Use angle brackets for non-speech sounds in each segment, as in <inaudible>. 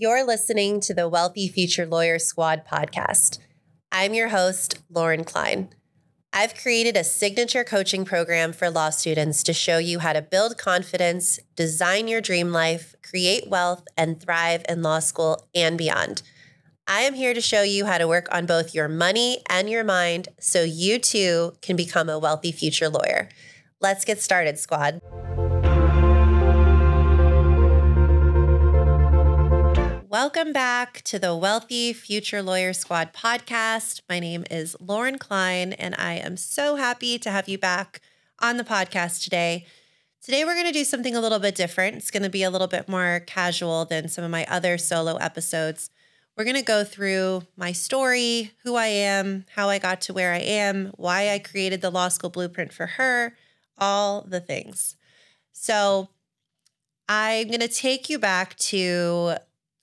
You're listening to the Wealthy Future Lawyer Squad podcast. I'm your host, Lauren Klein. I've created a signature coaching program for law students to show you how to build confidence, design your dream life, create wealth, and thrive in law school and beyond. I am here to show you how to work on both your money and your mind so you too can become a wealthy future lawyer. Let's get started, squad. Welcome back to the Wealthy Future Lawyer Squad podcast. My name is Lauren Klein, and I am so happy to have you back on the podcast today. Today, we're going to do something a little bit different. It's going to be a little bit more casual than some of my other solo episodes. We're going to go through my story, who I am, how I got to where I am, why I created the law school blueprint for her, all the things. So, I'm going to take you back to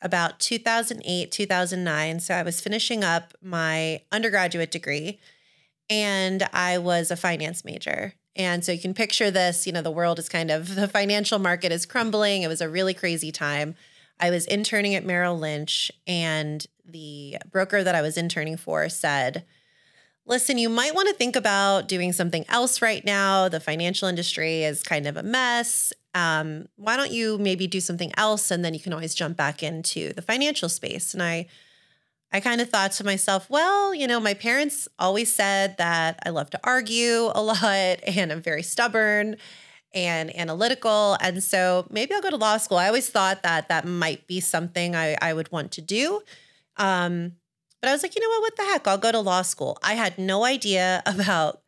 about 2008, 2009. So I was finishing up my undergraduate degree and I was a finance major. And so you can picture this, you know, the world is kind of, <laughs> the financial market is crumbling. It was a really crazy time. I was interning at Merrill Lynch, and the broker that I was interning for said, Listen, you might want to think about doing something else right now. The financial industry is kind of a mess. Um, why don't you maybe do something else and then you can always jump back into the financial space. And i i kind of thought to myself well you know my parents always said that i love to argue a lot <laughs> and i'm very stubborn and analytical. And so maybe i'll go to law school. I always thought that that might be something i, I would want to do. Um, but i was like you know what what the heck i'll go to law school i had no idea <laughs> about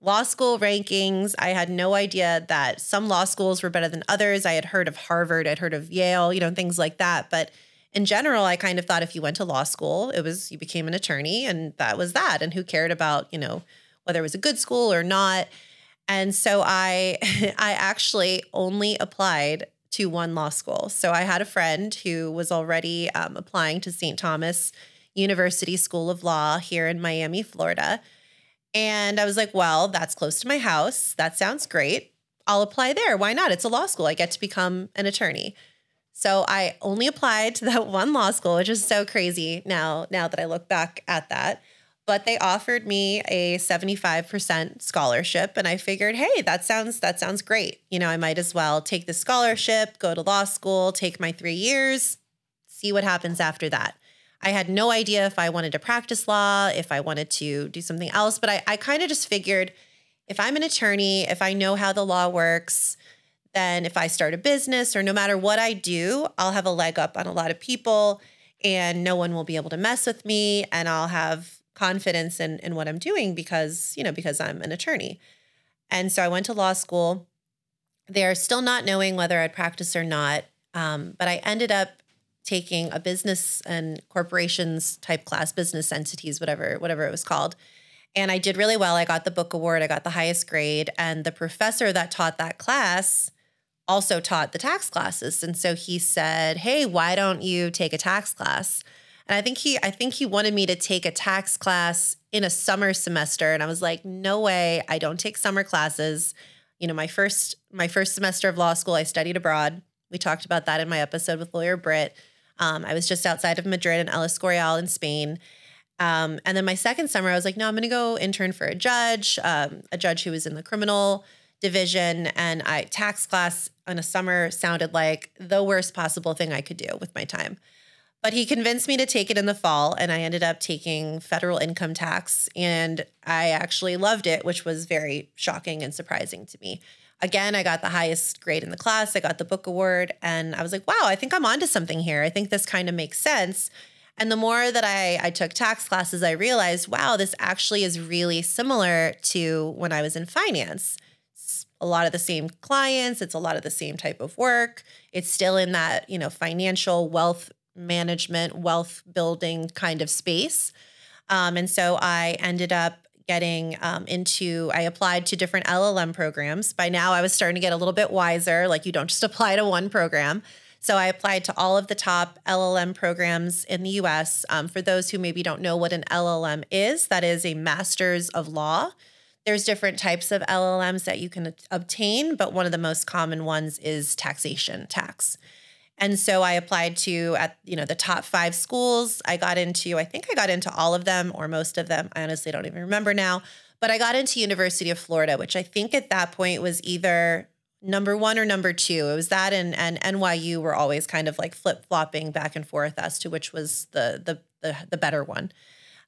law school rankings. I had no idea that some law schools were better than others. I had heard of Harvard, I'd heard of Yale, you know, things like that. But in general, I kind of thought if you went to law school, it was you became an attorney and that was that. And who cared about, you know, whether it was a good school or not. And so I <laughs> I actually only applied to one law school. So I had a friend who was already um, applying to St. Thomas University School of Law here in Miami, Florida. And I was like, well, that's close to my house. That sounds great. I'll apply there. Why not? It's a law school. I get to become an attorney. So I only applied to that <laughs> one law school, which is so crazy now now that I look back at that. But they offered me a 75% scholarship and I figured, "Hey, that sounds that sounds great. You know, I might as well take the scholarship, go to law school, take my 3 years, see what happens after that." I had no idea if I wanted to practice law, if I wanted to do something else, but I, I kind of just figured if I'm an attorney, if I know how the law works, then if I start a business or no matter what I do, I'll have a leg up on a lot of people and no one will be able to mess with me and I'll have confidence in, in what I'm doing because, you know, because I'm an attorney. And so I went to law school. They're still not knowing whether I'd practice or not. Um, but I ended up taking a business and corporations type class, business entities, whatever, whatever it was called. And I did really well. I got the book award, I got the highest grade. And the professor that taught that class also taught the tax classes. And so he said, Hey, why don't you take a tax class? And I think he I think he wanted me to take a tax class in a summer semester. And I was like, no way, I don't take summer classes. You know, my first my first semester of law school, I studied abroad. We talked about that in my episode with lawyer Britt. Um, I was just outside of Madrid in El Escorial in Spain. Um, and then my second summer, I was like, no, I'm going to go intern for a judge, um, a judge who was in the criminal division. And I tax class in a summer sounded like the worst possible thing I could do with my time. But he convinced me to take it in the fall, and I ended up taking federal income tax. And I actually loved it, which was very shocking and surprising to me again, I got the highest grade in the class. I got the book award. And I was like, wow, I think I'm onto something here. I think this kind of makes sense. And the more that I, I took tax classes, I realized, wow, this actually is really similar to when I was in finance. It's a lot of the same clients, it's a lot of the same type of work. It's still in that, you know, financial wealth management, wealth building kind of space. Um, and so I ended up getting um, into, I applied to different LLM programs. By now, I was starting to get a little bit wiser. Like, you don't just <laughs> apply to one program. So I applied to all of the top LLM programs in the US. Um, for those who maybe don't know what an LLM is, that is a master's of law. There's different types of LLMs that you can obtain, but one of the most common ones is taxation tax. And so I applied to at you know the top five schools. I got into I think I got into all of them or most of them. I honestly don't even remember now. But I got into University of Florida, which I think at that point was either number one or number two. It was that and and NYU were always kind of like flip flopping back and forth as to which was the the the, the better one.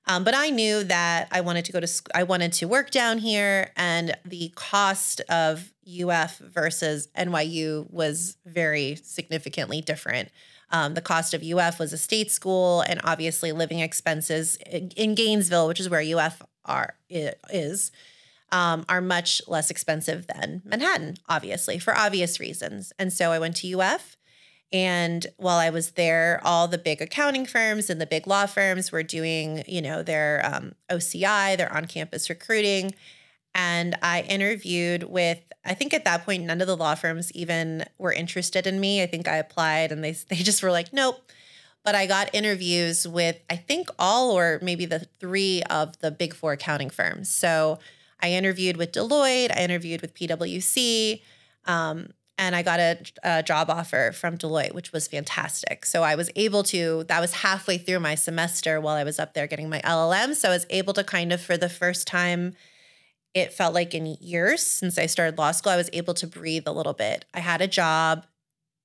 Um, but I knew that I wanted to go to sc- I wanted to work down here, and the cost of UF versus NYU was very significantly different. Um, the cost of UF was a state school, and obviously living expenses in Gainesville, which is where UF are is, um, are much less expensive than Manhattan, obviously for obvious reasons. And so I went to UF. And while I was there, all the big accounting firms and the big law firms were doing, you know, their um, OCI, their on-campus recruiting. And I interviewed with, I think at that point, none of the law firms even were interested in me. I think I applied and they, <laughs> they just were like, nope. But I got interviews with, I think, all or maybe the three of the big four accounting firms. So I interviewed with Deloitte, I interviewed with PwC, um, and I got a, a, job offer from Deloitte, which was fantastic. So I was able to, that was halfway through my semester while I was up there getting my LLM. So I was able to kind of, for the first time, it felt like in years since I started law school, I was able to breathe a little bit. I had a job.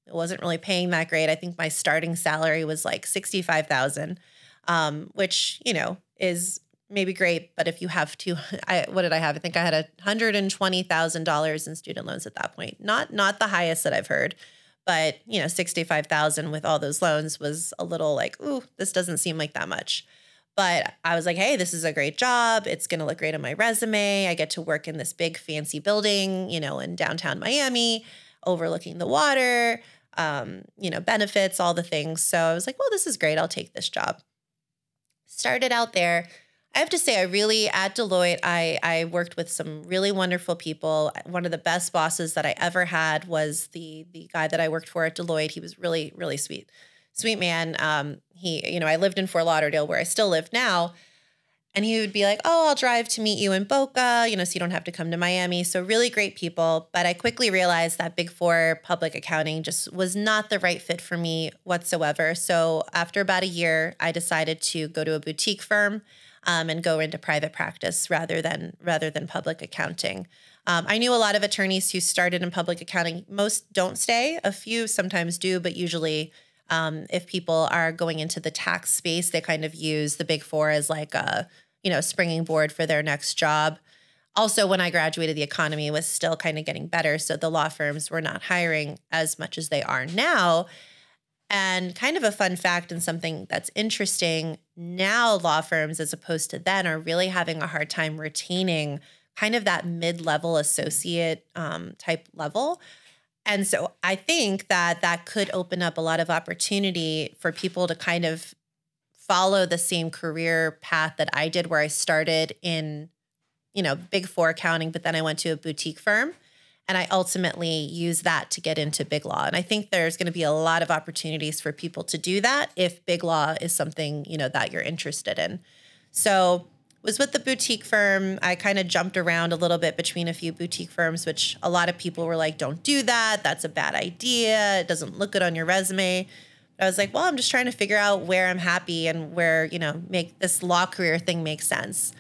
It wasn't really paying that great. I think my starting salary was like 65,000, um, which, you know, is maybe great. But if you have two, <laughs> I, what did I have? I think I had a $120,000 in student loans at that point. Not, not the highest that I've heard, but you know, 65,000 with all those loans was a little like, ooh, this doesn't seem like that much. But I was like, hey, this is a great job. It's going to look great on my resume. I get to work in this big fancy building, you know, in downtown Miami, overlooking the water, um, you know, benefits, all the things. So I was like, well, this is great. I'll take this job. Started out there. I have to say, I really at Deloitte, I I worked with some really wonderful people. One of the best bosses that I ever had was the the guy that I worked for at Deloitte. He was really really sweet sweet man. Um, he, you know, I lived in Fort Lauderdale where I still live now. And he would be like, Oh, I'll drive to meet you in Boca, you know, so you don't have to come to Miami. So, really great people. But I quickly realized that Big Four public accounting just was not the right fit for me whatsoever. So, after about a year, I decided to go to a boutique firm um, and go into private practice rather than rather than public accounting. Um, I knew a lot of attorneys who started in public accounting. Most don't stay. A few sometimes do, but usually um, if people are going into the tax space, they kind of use the big four as like a, you know, springing board for their next job. Also, when I graduated, the economy was still kind of getting better. So the law firms were not hiring as much as they are now. And kind of a fun fact and something that's interesting now, law firms, as opposed to then, are really having a hard time retaining kind of that mid level associate um, type level. And so I think that that could open up a lot of opportunity for people to kind of follow the same career path that I did, where I started in, you know, big four accounting, but then I went to a boutique firm and I ultimately use that to get into big law. And I think there's going to be a lot of opportunities for people to do that if big law is something, you know, that you're interested in. So was with the boutique firm. I kind of jumped around a little bit between a few boutique firms, which a lot of people were like, don't do that. That's a bad idea. It doesn't look good on your resume. But I was like, well, I'm just trying to figure out where I'm happy and where, you know, make this law career thing make sense.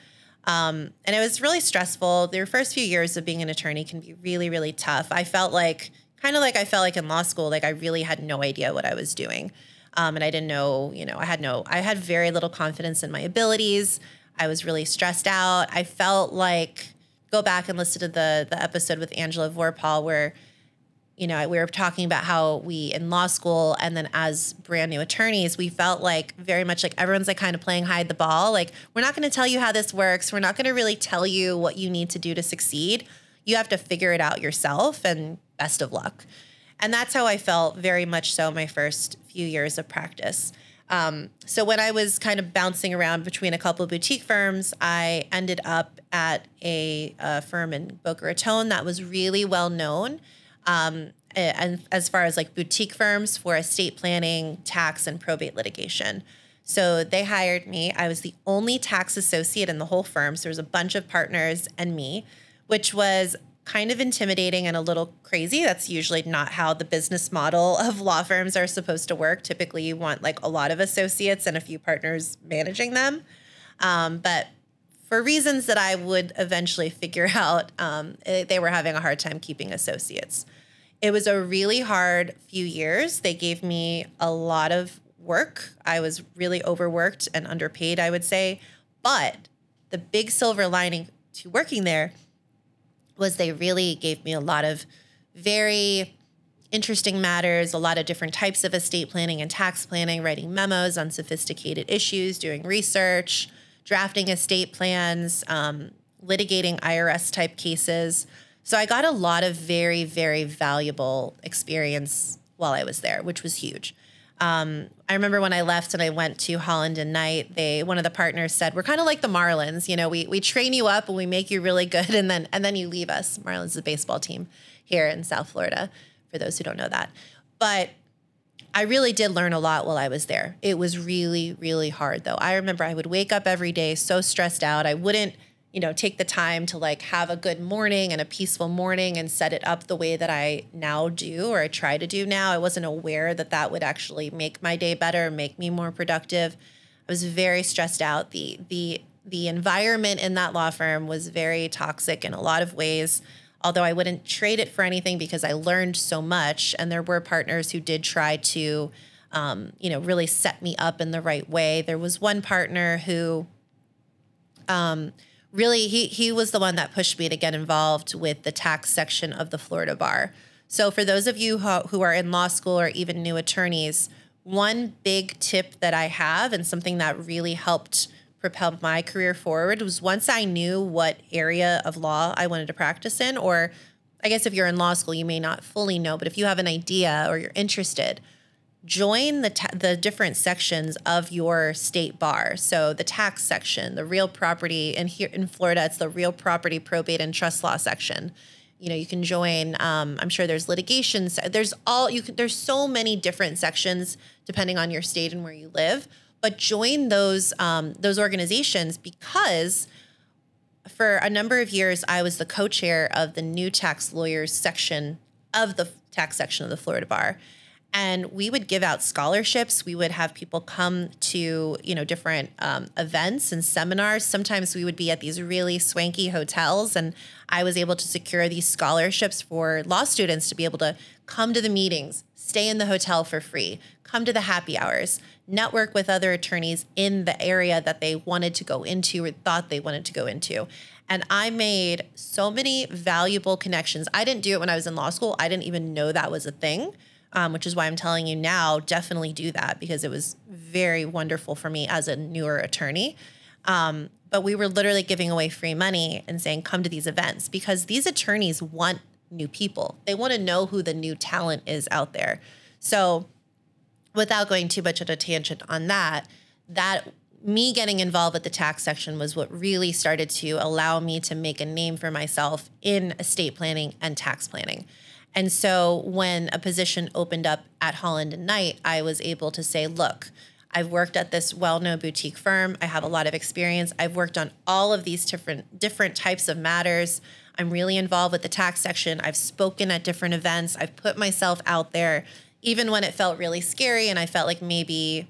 Um, and it was really stressful. The first few years of being an attorney can be really, really tough. I felt like, kind of like I felt like in law school, like I really had no idea what I was doing. Um, and I didn't know, you know, I had no, I had very little confidence in my abilities. I was really stressed out. I felt like go back and listen to the the episode with Angela Vorpahl where you know we were talking about how we in law school and then as brand new attorneys we felt like very much like everyone's like kind of playing hide the ball. Like we're not going to tell you how this works. We're not going to really tell you what you need to do to succeed. You have to figure it out yourself and best of luck. And that's how i felt very much so my first few years of practice. Um, so when I was kind of bouncing around between a couple of boutique firms, I ended up at a, a firm in Boca Raton that was really well known. Um, and as far as like boutique firms for estate planning, tax, and probate litigation. So they hired me. I was the only tax associate in the whole firm. So there was a bunch of partners and me, which was kind of intimidating and a little crazy. That's usually not how the business model <laughs> of law firms are supposed to work. Typically, you want like a lot of associates and a few partners managing them. Um, but for reasons that I would eventually figure <laughs> out, um, they were having a hard time keeping associates. It was a really hard few years. They gave me a lot of work. I was really overworked and underpaid, I would say. But the big silver lining to working there was they really gave me a lot of very interesting matters, a lot of different types of estate planning and tax planning, writing memos on sophisticated issues, doing research, drafting estate plans, um, litigating IRS type cases. So I got a lot of very, very valuable experience while I was there, which was huge. Um, I remember when I left and I went to Holland and Knight, they one of the partners said, "We're kind of like the Marlins. You know, we we train you up and we make you really good, and then and then you leave us." Marlins is a baseball team here in South Florida. For those who don't know that, but I really did learn a lot while I was there. It was really, really hard though. I remember I would wake up every day so stressed out. I wouldn't you know, take the time to like have a good morning and a peaceful morning and set it up the way that I now do or I try to do now. I wasn't aware that that would actually make my day better, make me more productive. I was very stressed out. The the the environment in that law firm was very toxic in a lot of ways. Although I wouldn't trade it for anything because I learned so much, and there were partners who did try to, um, you know, really set me up in the right way. There was one partner who, um, really he he was the one that pushed me to get involved with the tax section of the Florida bar. So for those of you who, who are in law school or even new attorneys, one big tip that I have and something that really helped propel my career forward was once I knew what area of law I wanted to practice in or I guess if you're in law school you may not fully know, but if you have an idea or you're interested, join the ta- the different sections of your state bar. So the tax section, the real property, and here in Florida, it's the real property probate and trust law section. You know, you can join. Um, I'm sure there's litigation. There's all you. Can, there's so many different sections depending on your state and where you live. But join those um, those organizations because for a number of years I was the co-chair of the new tax lawyers section of the tax section of the Florida Bar and we would give out scholarships we would have people come to you know different um, events and seminars sometimes we would be at these really swanky hotels and i was able to secure these scholarships for law students to be able to come to the meetings stay in the hotel for free come to the happy hours network with other attorneys in the area that they wanted to go into or thought they wanted to go into and I made so many valuable connections. I didn't do it when I was in law school. I didn't even know that was a thing um, which is why I'm telling you now, definitely do that because it was very wonderful for me as a newer attorney. Um, but we were literally giving away free money and saying, come to these events because these attorneys want new people. They want to know who the new talent is out there. So, without going too much of a tangent on that, that me getting involved with the tax section was what really started to allow me to make a name for myself in estate planning and tax planning. And so when a position opened up at Holland and Knight, I was able to say, look, I've worked at this well-known boutique firm. I have a lot of experience. I've worked on all of these different different types of matters. I'm really involved with the tax section. I've spoken at different events. I've put myself out there even when it felt really scary and I felt like maybe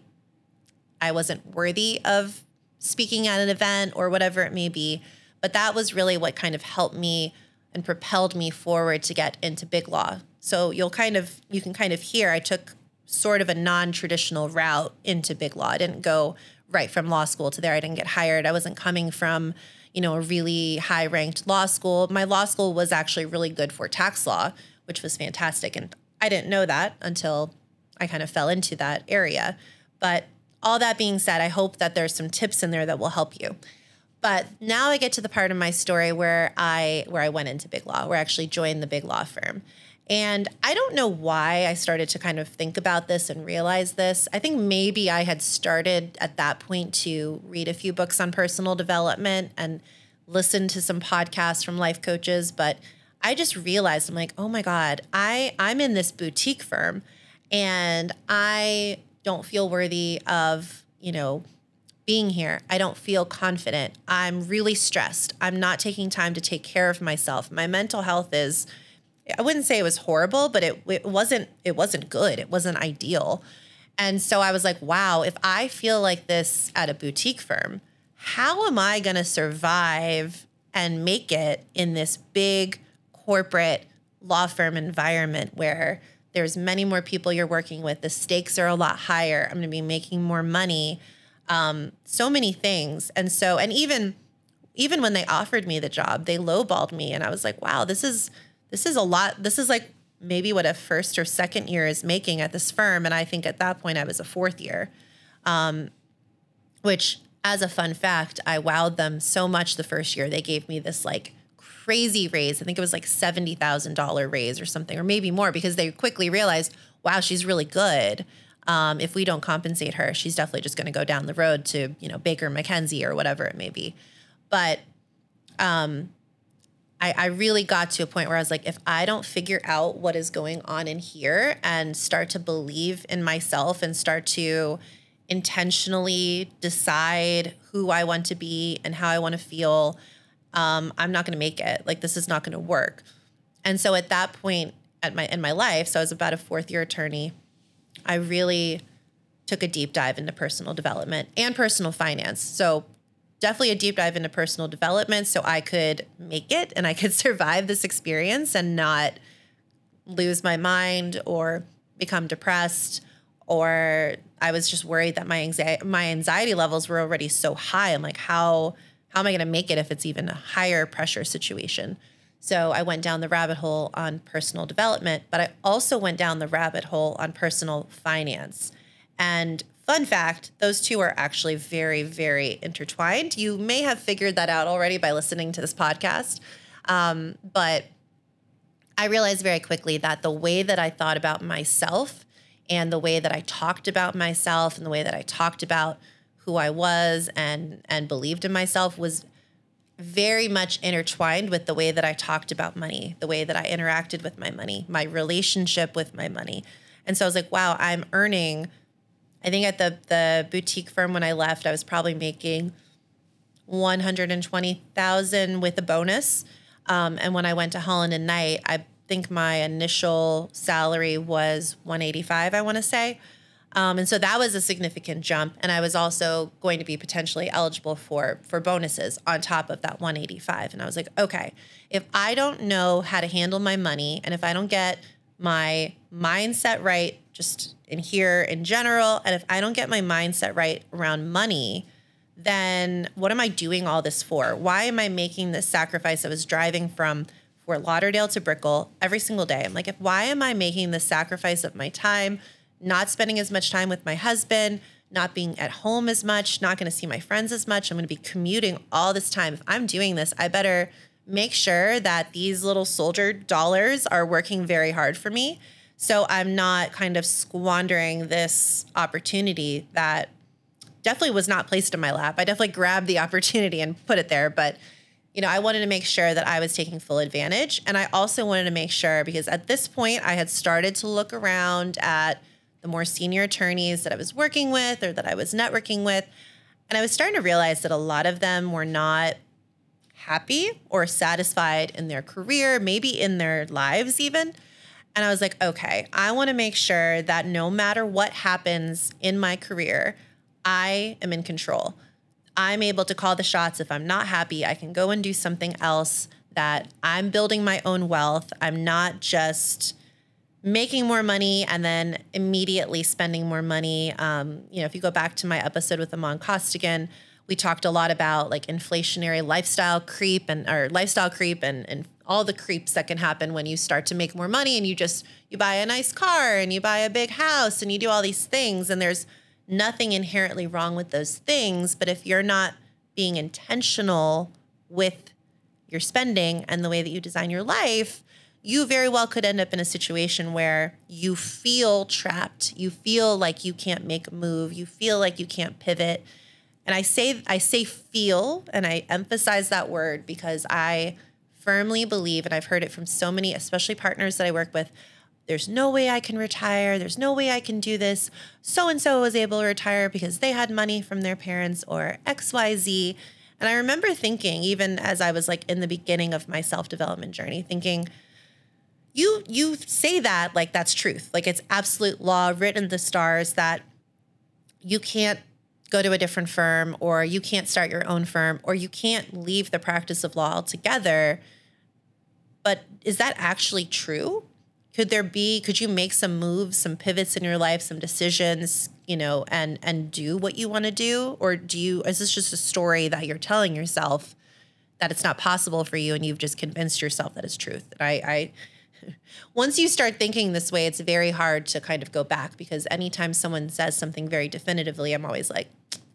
I wasn't worthy of speaking at an event or whatever it may be. But that was really what kind of helped me and propelled me forward to get into big law. So you'll kind of you can kind of hear I took sort of a non-traditional route into big law. I didn't go right from law school to there. I didn't get hired. I wasn't coming from, you know, a really high-ranked law school. My law school was actually really good for tax law, which was fantastic and I didn't know that until I kind of fell into that area. But all that being said, I hope that there's some tips in there that will help you. But now I get to the part of my story where I where I went into big law, where I actually joined the big law firm. And I don't know why I started to kind of think about this and realize this. I think maybe I had started at that point to read a few books on personal development and listen to some podcasts from life coaches, but I just realized I'm like, "Oh my god, I I'm in this boutique firm and I don't feel worthy of, you know, being here. I don't feel confident. I'm really stressed. I'm not taking time to take care of myself. My mental health is I wouldn't say it was horrible, but it it wasn't it wasn't good. It wasn't ideal. And so I was like, wow, if I feel like this at a boutique firm, how am I going to survive and make it in this big corporate law firm environment where there's many more people you're working with, the stakes are a lot higher. I'm going to be making more money. Um, so many things. And so, and even even when they offered me the job, they lowballed me, and I was like, wow, this is this is a lot. This is like maybe what a first or second year is making at this firm, and I think at that point I was a fourth year. Um, which, as a fun fact, I wowed them so much the first year. They gave me this like crazy raise. I think it was like $70,000 raise or something, or maybe more, because they quickly realized, wow, she's really good. Um, if we don't compensate her, she's definitely just going to go down the road to, you know, Baker McKenzie or whatever it may be. But um, I, I really got to a point where I was like, if I don't figure out what is going on in here and start to believe in myself and start to intentionally decide who I want to be and how I want to feel, um, I'm not going to make it. Like this is not going to work. And so at that point at my in my life, so I was about a fourth year attorney, I really took a deep dive into personal development and personal finance. So definitely a deep dive into personal development so I could make it and I could <laughs> survive this experience and not lose my mind or become depressed or I was just worried that my anxiety my anxiety levels were already so high. I'm like how how am I going to make it if it's even a higher pressure situation? So I went down the rabbit hole on personal development, but I also went down the rabbit hole on personal finance. And fun fact, those two are actually very, very intertwined. You may have figured that out already by listening to this podcast. Um, but I realized very quickly that the way that I thought about myself and the way that I talked about myself and the way that I talked about who I was and and believed in myself was very much intertwined with the way that I talked about money, the way that I interacted with my money, my relationship with my money. And so I was like, wow, I'm earning I think at the the boutique firm when I left, I was probably making 120,000 with a bonus. Um, and when I went to Holland and Knight, I think my initial salary was 185, I want to say. Um, and so that was a significant jump. And I was also going to be potentially eligible for for bonuses on top of that 185. And I was like, okay, if I don't know how to handle my money and if I don't get my mindset right just in here in general, and if I don't get my mindset right around money, then what am I doing all this for? Why am I making this sacrifice? I was driving from Fort Lauderdale to Brickell every single day. I'm like, if why am I making the sacrifice of my time? Not spending as much time with my husband, not being at home as much, not going to see my friends as much. I'm going to be commuting all this time. If I'm doing this, I better make sure that these little soldier dollars are working very hard for me. So I'm not kind of squandering this opportunity that definitely was not placed in my lap. I definitely grabbed the opportunity and put it there, but you know, I wanted to make sure that I was taking full advantage. And I also wanted to make sure because at this point I had started to look around at the more senior attorneys that I was working with or that I was networking with. And I was starting to realize that a lot of them were not happy or satisfied in their career, maybe in their lives even. And I was like, okay, I want to make sure that no matter what happens in my career, I am in control. I'm able to call the shots. If I'm not happy, I can go and do something else that I'm building my own wealth. I'm not just making more money and then immediately spending more money. Um, you know, if you go back to my episode with Amon Costigan, we talked a lot about like inflationary lifestyle creep and or lifestyle creep and and all the creeps that can happen when you start to make more money and you just you buy a nice car and you buy a big house and you do all these things and there's nothing inherently wrong with those things but if you're not being intentional with your spending and the way that you design your life you very well could end up in a situation where you feel trapped. You feel like you can't make a move. You feel like you can't pivot. And I say I say feel and I emphasize that word because I firmly believe and I've heard it from so many especially partners that I work with there's no way I can retire. There's no way I can do this. So and so was able to retire because they had money from their parents or XYZ. And I remember thinking, even as I was like in the beginning of my self development journey, thinking, you you say that like that's truth. Like it's absolute law written in the stars that you can't go to a different firm or you can't start your own firm or you can't leave the practice of law altogether. But is that actually true? Could there be could you make some moves some pivots in your life some decisions you know and and do what you want to do? Or do you is this just a story that you're telling yourself that it's not possible for you and you've just convinced yourself that it's truth? And i i <laughs> once you start thinking this way, it's very hard to kind of go back because anytime someone says something very definitively, I'm always like,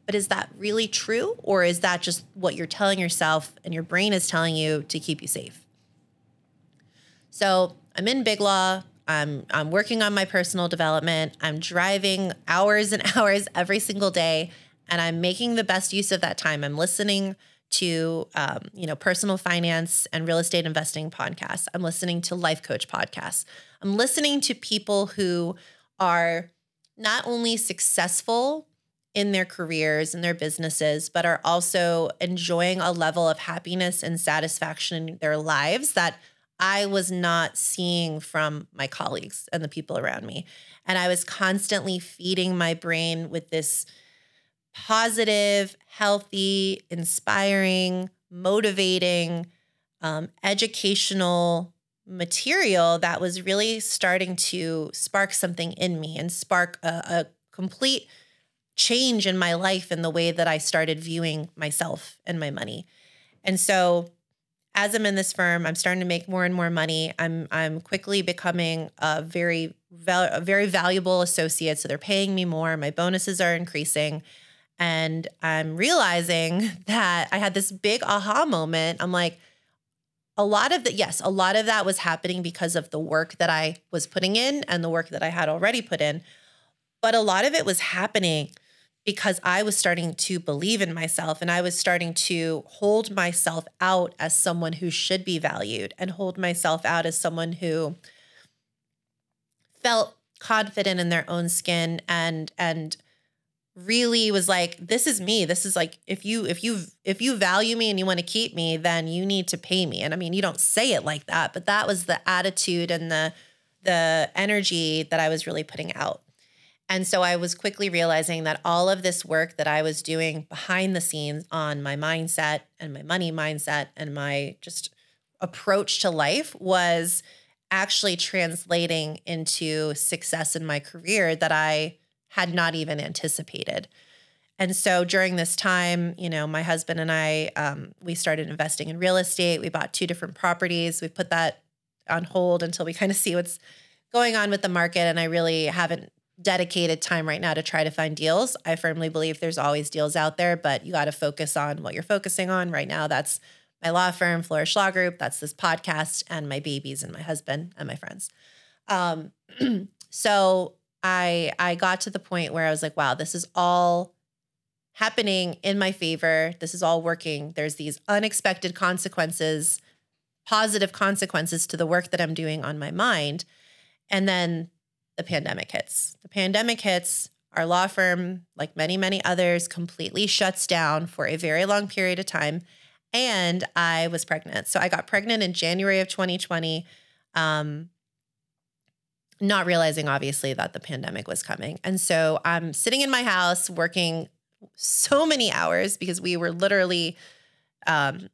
but is that really true? Or is that just what you're telling yourself and your brain is telling you to keep you safe? So I'm in Big Law. I'm, I'm working on my personal development. I'm driving hours and <laughs> hours every single day, and I'm making the best use of that time. I'm listening to um, you know personal finance and real estate investing podcasts. I'm listening to life coach podcasts. I'm listening to people who are not only successful in their careers and their businesses, but are also enjoying a level of happiness and satisfaction in their lives that I was not seeing from my colleagues and the people around me. And I was constantly feeding my brain with this positive, healthy, inspiring, motivating, um, educational material that was really starting to spark something in me and spark a, a complete change in my life and the way that I started viewing myself and my money. And so as I'm in this firm, I'm starting to make more and more money. I'm I'm quickly becoming a very val- a very valuable associate. So they're paying me more. My bonuses are increasing. And I'm realizing <laughs> that I had this big aha moment. I'm like, a lot of the, yes, a lot of that was happening because of the work that I was putting in and the work that I had already put in. But a lot of it was happening because I was starting to believe in myself and I was starting to hold myself out as someone who should be valued and hold myself out as someone who felt confident in their own skin and and really was like this is me. This is like if you if you if you value me and you want to keep me then you need to pay me. And i mean you don't say it like that but that was the attitude and the the energy that i was really putting out. And so i was quickly realizing that all of this work that i was doing behind the scenes on my mindset and my money mindset and my just approach to life was actually translating into success in my career that i had not even anticipated. And so during this time, you know, my husband and I, um, we started investing in real estate. We bought two different properties. We put that on hold until we kind of see what's going on with the market. And I really haven't dedicated time right now to try to find deals. I firmly believe there's always deals out there, but you got to focus on what you're focusing on. Right now, that's my law firm, Flourish Law Group. That's this podcast and my babies and my husband and my friends. Um, <clears throat> so I I got to the point where I was like, wow, this is all happening in my favor. This is all working. There's these unexpected consequences, positive consequences to the work that I'm doing on my mind. And then the pandemic hits. The pandemic hits. Our law firm, like many, many others, completely shuts down for a very long period of time. And I was pregnant. So I got pregnant in January of 2020. Um, not realizing obviously that the pandemic was coming. And so I'm sitting in my house working so many hours because we were literally um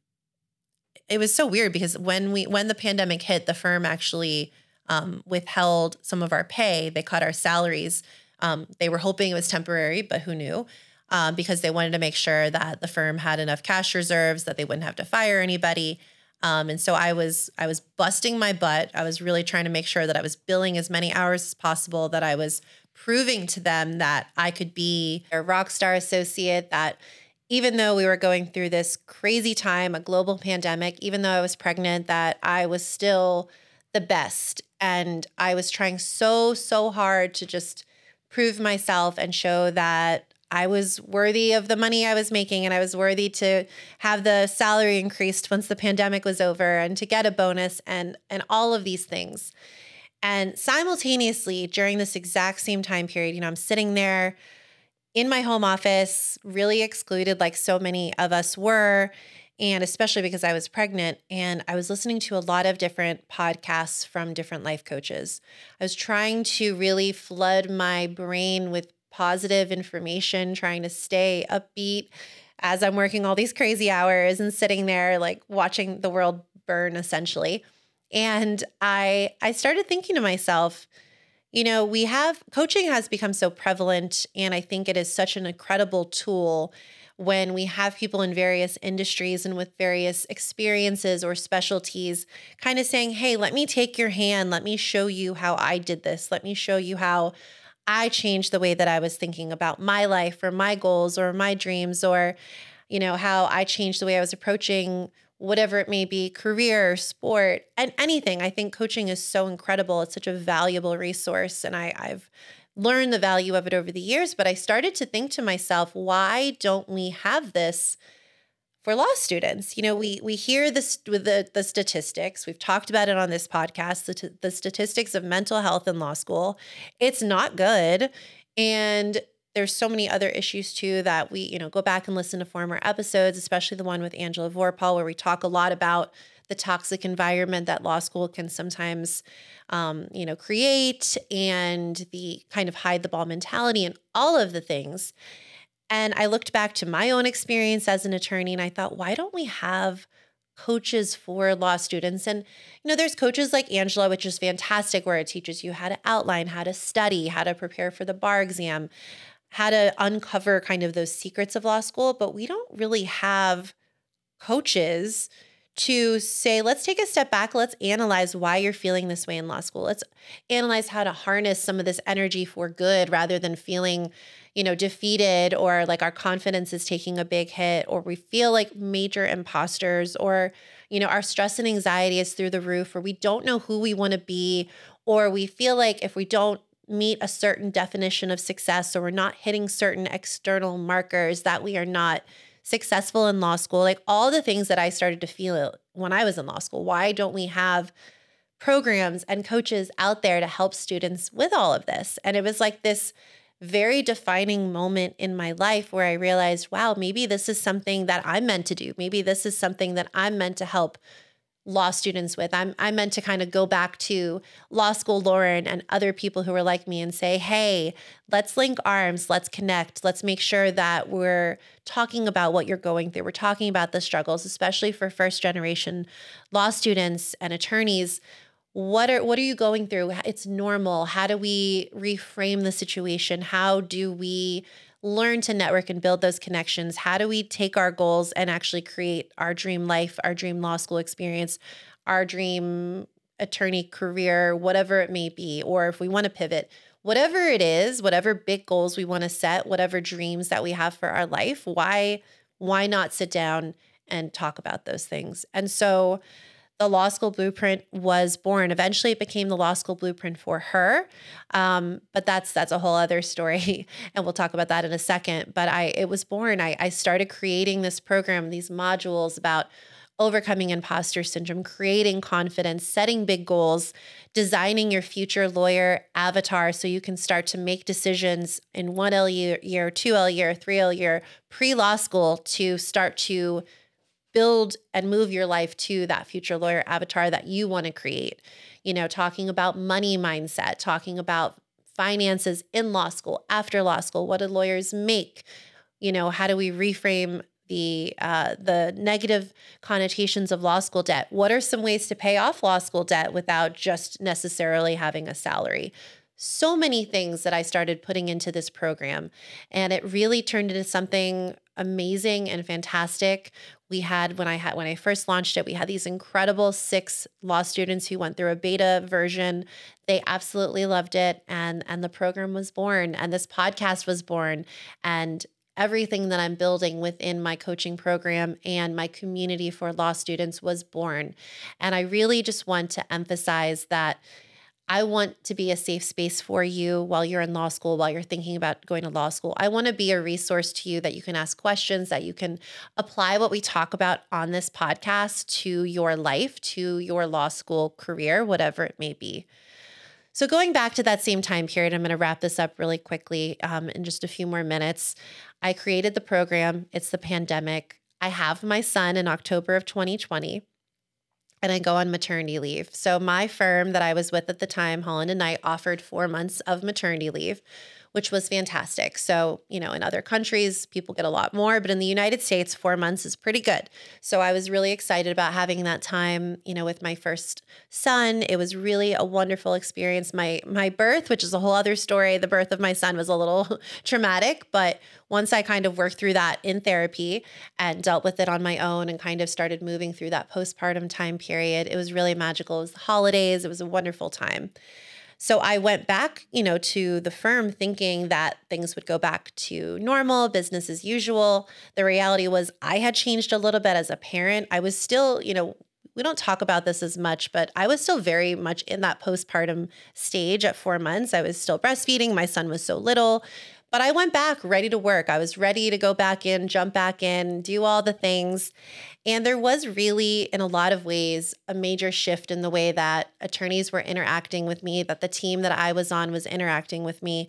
it was so weird because when we when the pandemic hit, the firm actually um, withheld some of our pay. They cut our salaries. Um, they were hoping it was temporary, but who knew? Um, because they wanted to make sure that the firm had enough cash reserves that they wouldn't have to fire anybody. Um, and so I was I was busting my butt. I was really trying to make sure that I was billing as many hours as possible, that I was proving to them that I could be a rock star associate, that even though we were going through this crazy time, a global pandemic, even though I was pregnant, that I was still the best. And I was trying so, so hard to just prove myself and show that I was worthy of the money I was making and I was worthy to have the salary increased once the pandemic was over and to get a bonus and and all of these things. And simultaneously, during this exact same time period, you know, I'm sitting there in my home office, really excluded, like so many of us were. And especially because I was pregnant and I was listening to a lot of different podcasts from different life coaches. I was trying to really flood my brain with positive information, trying to stay upbeat as I'm working all these crazy hours and sitting there like watching the world burn essentially. And I I started thinking to myself, you know, we have coaching has become so prevalent and I think it is such an incredible tool when we have people in various industries and with various experiences or specialties kind of saying, "Hey, let me take your hand, let me show you how I did this. Let me show you how I changed the way that I was thinking about my life or my goals or my dreams or you know how I changed the way I was approaching whatever it may be career sport and anything. I think coaching is so incredible. It's such a valuable resource and I, i've learned the value of it over the years but i started to think to myself why don't we have this for law students. You know, we we hear this with the the statistics. We've talked about it on this podcast. The, t- the statistics of mental health in law school, it's not good, and there's so many other issues too that we you know go back and listen to former episodes, especially the one with Angela Vorpahl, where we talk a lot about the toxic environment that law school can sometimes um, you know create and the kind of hide the ball mentality and all of the things and I looked back to my own experience as an attorney and I thought, why don't we have coaches for law students? And, you know, there's coaches like Angela, which is fantastic, where it teaches you how to outline, how to study, how to prepare for the bar exam, how to uncover kind of those secrets of law school. But we don't really have coaches to say, let's take a step back. Let's analyze why you're feeling this way in law school. Let's analyze how to harness some of this energy for good rather than feeling, you know, defeated or like our confidence is taking a big hit or we feel like major imposters or, you know, our stress and anxiety is through the roof or we don't know who we want to be or we feel like if we don't meet a certain definition of success or we're not hitting certain external markers that we are not successful in law school, like all the things that I started to feel when I was in law school. Why don't we have programs and coaches out there to help students with all of this? And it was like this very defining moment in my life where I realized, wow, maybe this is something that I'm meant to do. Maybe this is something that I'm meant to help law students with. I'm I meant to kind of go back to law school Lauren and other people who were like me and say, "Hey, let's link arms, let's connect. Let's make sure that we're talking about what you're going through. We're talking about the struggles, especially for first generation law students and attorneys. What are what are you going through? It's normal. How do we reframe the situation? How do we learn to network and build those connections? How do we take our goals and actually create our dream life, our dream law school experience, our dream attorney career, whatever it may be, or if we want to pivot, whatever it is, whatever big goals we want to set, whatever dreams that we have for our life, why why not sit down and talk about those things? And so the law school blueprint was born. Eventually, it became the law school blueprint for her, um, but that's that's a whole other story, <laughs> and we'll talk about that in a second. But I, it was born. I, I started creating this program, these modules about overcoming imposter syndrome, creating confidence, setting big goals, designing your future lawyer avatar so you can start to make decisions in one L year, year two L year, three L year, pre law school to start to build and move your life to that future lawyer avatar that you want to create. You know, talking about money mindset, talking about finances in law school, after law school, what do lawyers make? You know, how do we reframe the uh, the negative connotations of law school debt? What are some ways to pay off law school debt without just necessarily having a salary? So many things that I started putting into this program, and it really turned into something amazing and fantastic we had when I had when I first launched it, we had these incredible six law students who went through a beta version. They absolutely loved it and and the program was born and this podcast was born and everything that I'm building within my coaching program and my community for law students was born. And I really just want to emphasize that I want to be a safe space for you while you're in law school, while you're thinking about going to law school. I want to be a resource to you that you can ask questions, that you can apply what we talk about on this podcast to your life, to your law school career, whatever it may be. So, going back to that same time period, I'm going to wrap this up really quickly um, in just a few more minutes. I created the program, it's the pandemic. I have my son in October of 2020 and I go on maternity leave. So my firm that I was with at the time, Holland and Knight, offered four months of maternity leave, which was fantastic. So, you know, in other countries, people get a lot more, but in the United States, four months is pretty good. So I was really excited about having that time, you know, with my first son. It was really a wonderful experience. My my birth, which is a whole other story, the birth of my son was a little <laughs> traumatic, but once I kind of worked through that in therapy and dealt with it on my own and kind of started moving through that postpartum time period, it was really magical. It was the holidays, it was a wonderful time. So I went back, you know, to the firm thinking that things would go back to normal, business as usual. The reality was I had changed a little bit as a parent. I was still, you know, we don't talk about this as much, but I was still very much in that postpartum stage at four months. I was still breastfeeding. My son was so little. But I went back ready to work. I was ready to go back in, jump back in, do all the things. And there was really, in a lot of ways, a major shift in the way that attorneys were interacting with me, that the team that I was on was interacting with me.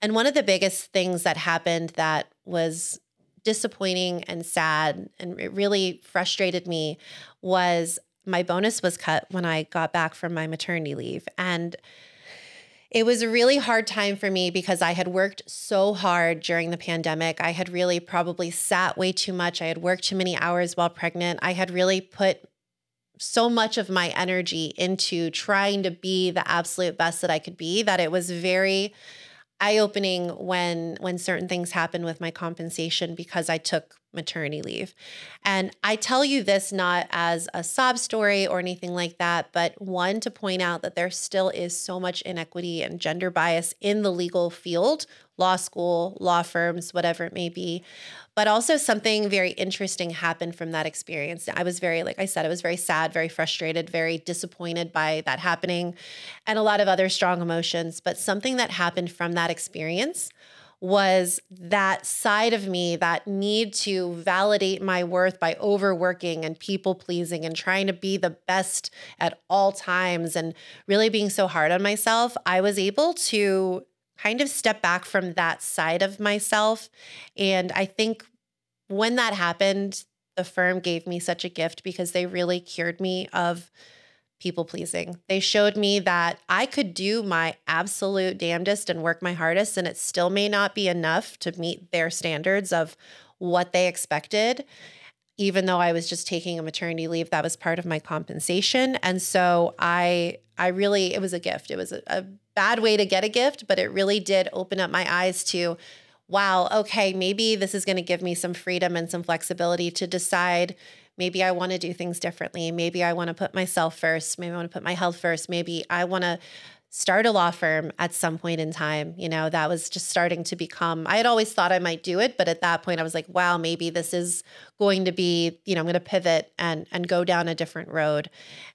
And one of the biggest things that happened that was disappointing and sad and it really frustrated me was my bonus was cut when I got back from my maternity leave. And it was a really hard time for me because I had worked so hard during the pandemic. I had really probably sat way too much. I had worked too many hours while pregnant. I had really put so much of my energy into trying to be the absolute best that I could be that it was very eye-opening when when certain things happened with my compensation because I took maternity leave. And I tell you this not as a sob story or anything like that, but one to point out that there still is so much inequity and gender bias in the legal field, law school, law firms, whatever it may be. But also something very interesting happened from that experience. I was very, like I said, I was very sad, very frustrated, very disappointed by that happening, and a lot of other strong emotions. But something that happened from that experience was that side of me, that need to validate my worth by overworking and people pleasing and trying to be the best at all times and really being so hard on myself. I was able to kind of step back from that side of myself. And I think when that happened, the firm gave me such a gift because they really cured me of people pleasing. They showed me that I could do my absolute damnedest and work my hardest, and it still may not be enough to meet their standards of what they expected. Even though I was just taking a maternity leave, that was part of my compensation. And so I I really it was a gift. It was a, a bad way to get a gift, but it really did open up my eyes to wow, okay, maybe this is going to give me some freedom and some flexibility to decide maybe I want to do things differently. Maybe I want to put myself first. Maybe I want to put my health first. Maybe I want to start a law firm at some point in time. You know, that was just starting to become, I had always thought I might do it, but at that point I was like, wow, maybe this is going to be, you know, I'm going to pivot and and go down a different road.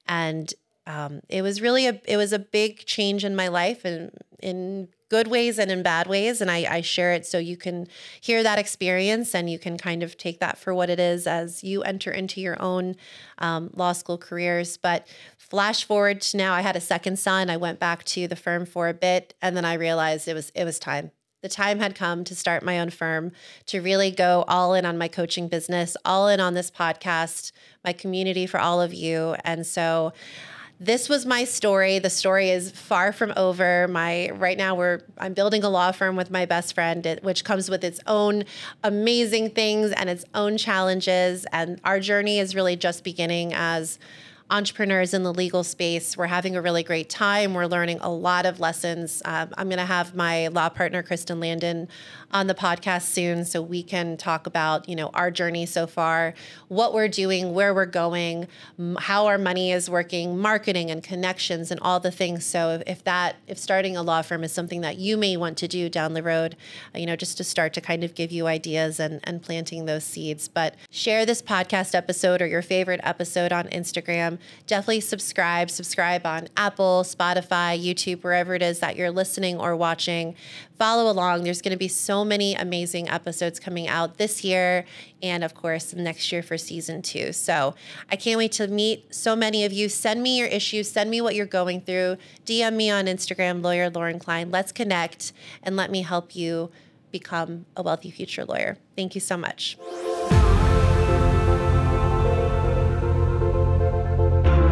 And um, it was really a it was a big change in my life and in good ways and in bad ways. And I, I share it so you can hear that experience and you can kind of take that for what it is as you enter into your own um, law school careers. But flash forward to now, I had a second son. I went back to the firm for a bit, and then I realized it was it was time. The time had come to start my own firm, to really go all in on my coaching business, all in on this podcast, my community for all of you. And so this was my story. The story is far from over. My right now we're I'm building a law firm with my best friend, which comes with its own amazing things and its own challenges. And our journey is really just beginning as entrepreneurs in the legal space. We're having a really great time. We're learning a lot of lessons. Um, I'm going to have my law partner, Kristen Landon, on the podcast soon so we can talk about, you know, our journey so far, what we're doing, where we're going, how our money is working, marketing and connections and all the things. So if that if starting a law firm is something that you may want to do down the road, you know, just to start to kind of give you ideas and and planting those seeds. But share this podcast episode or your favorite episode on Instagram Definitely subscribe. Subscribe on Apple, Spotify, YouTube, wherever it is that you're listening or watching. Follow along. There's going to be so many amazing episodes coming out this year and, of course, next year for season two. So I can't wait to meet so many of you. Send me your issues, send me what you're going through. DM me on Instagram, lawyer Lauren Klein. Let's connect and let me help you become a wealthy future lawyer. Thank you so much.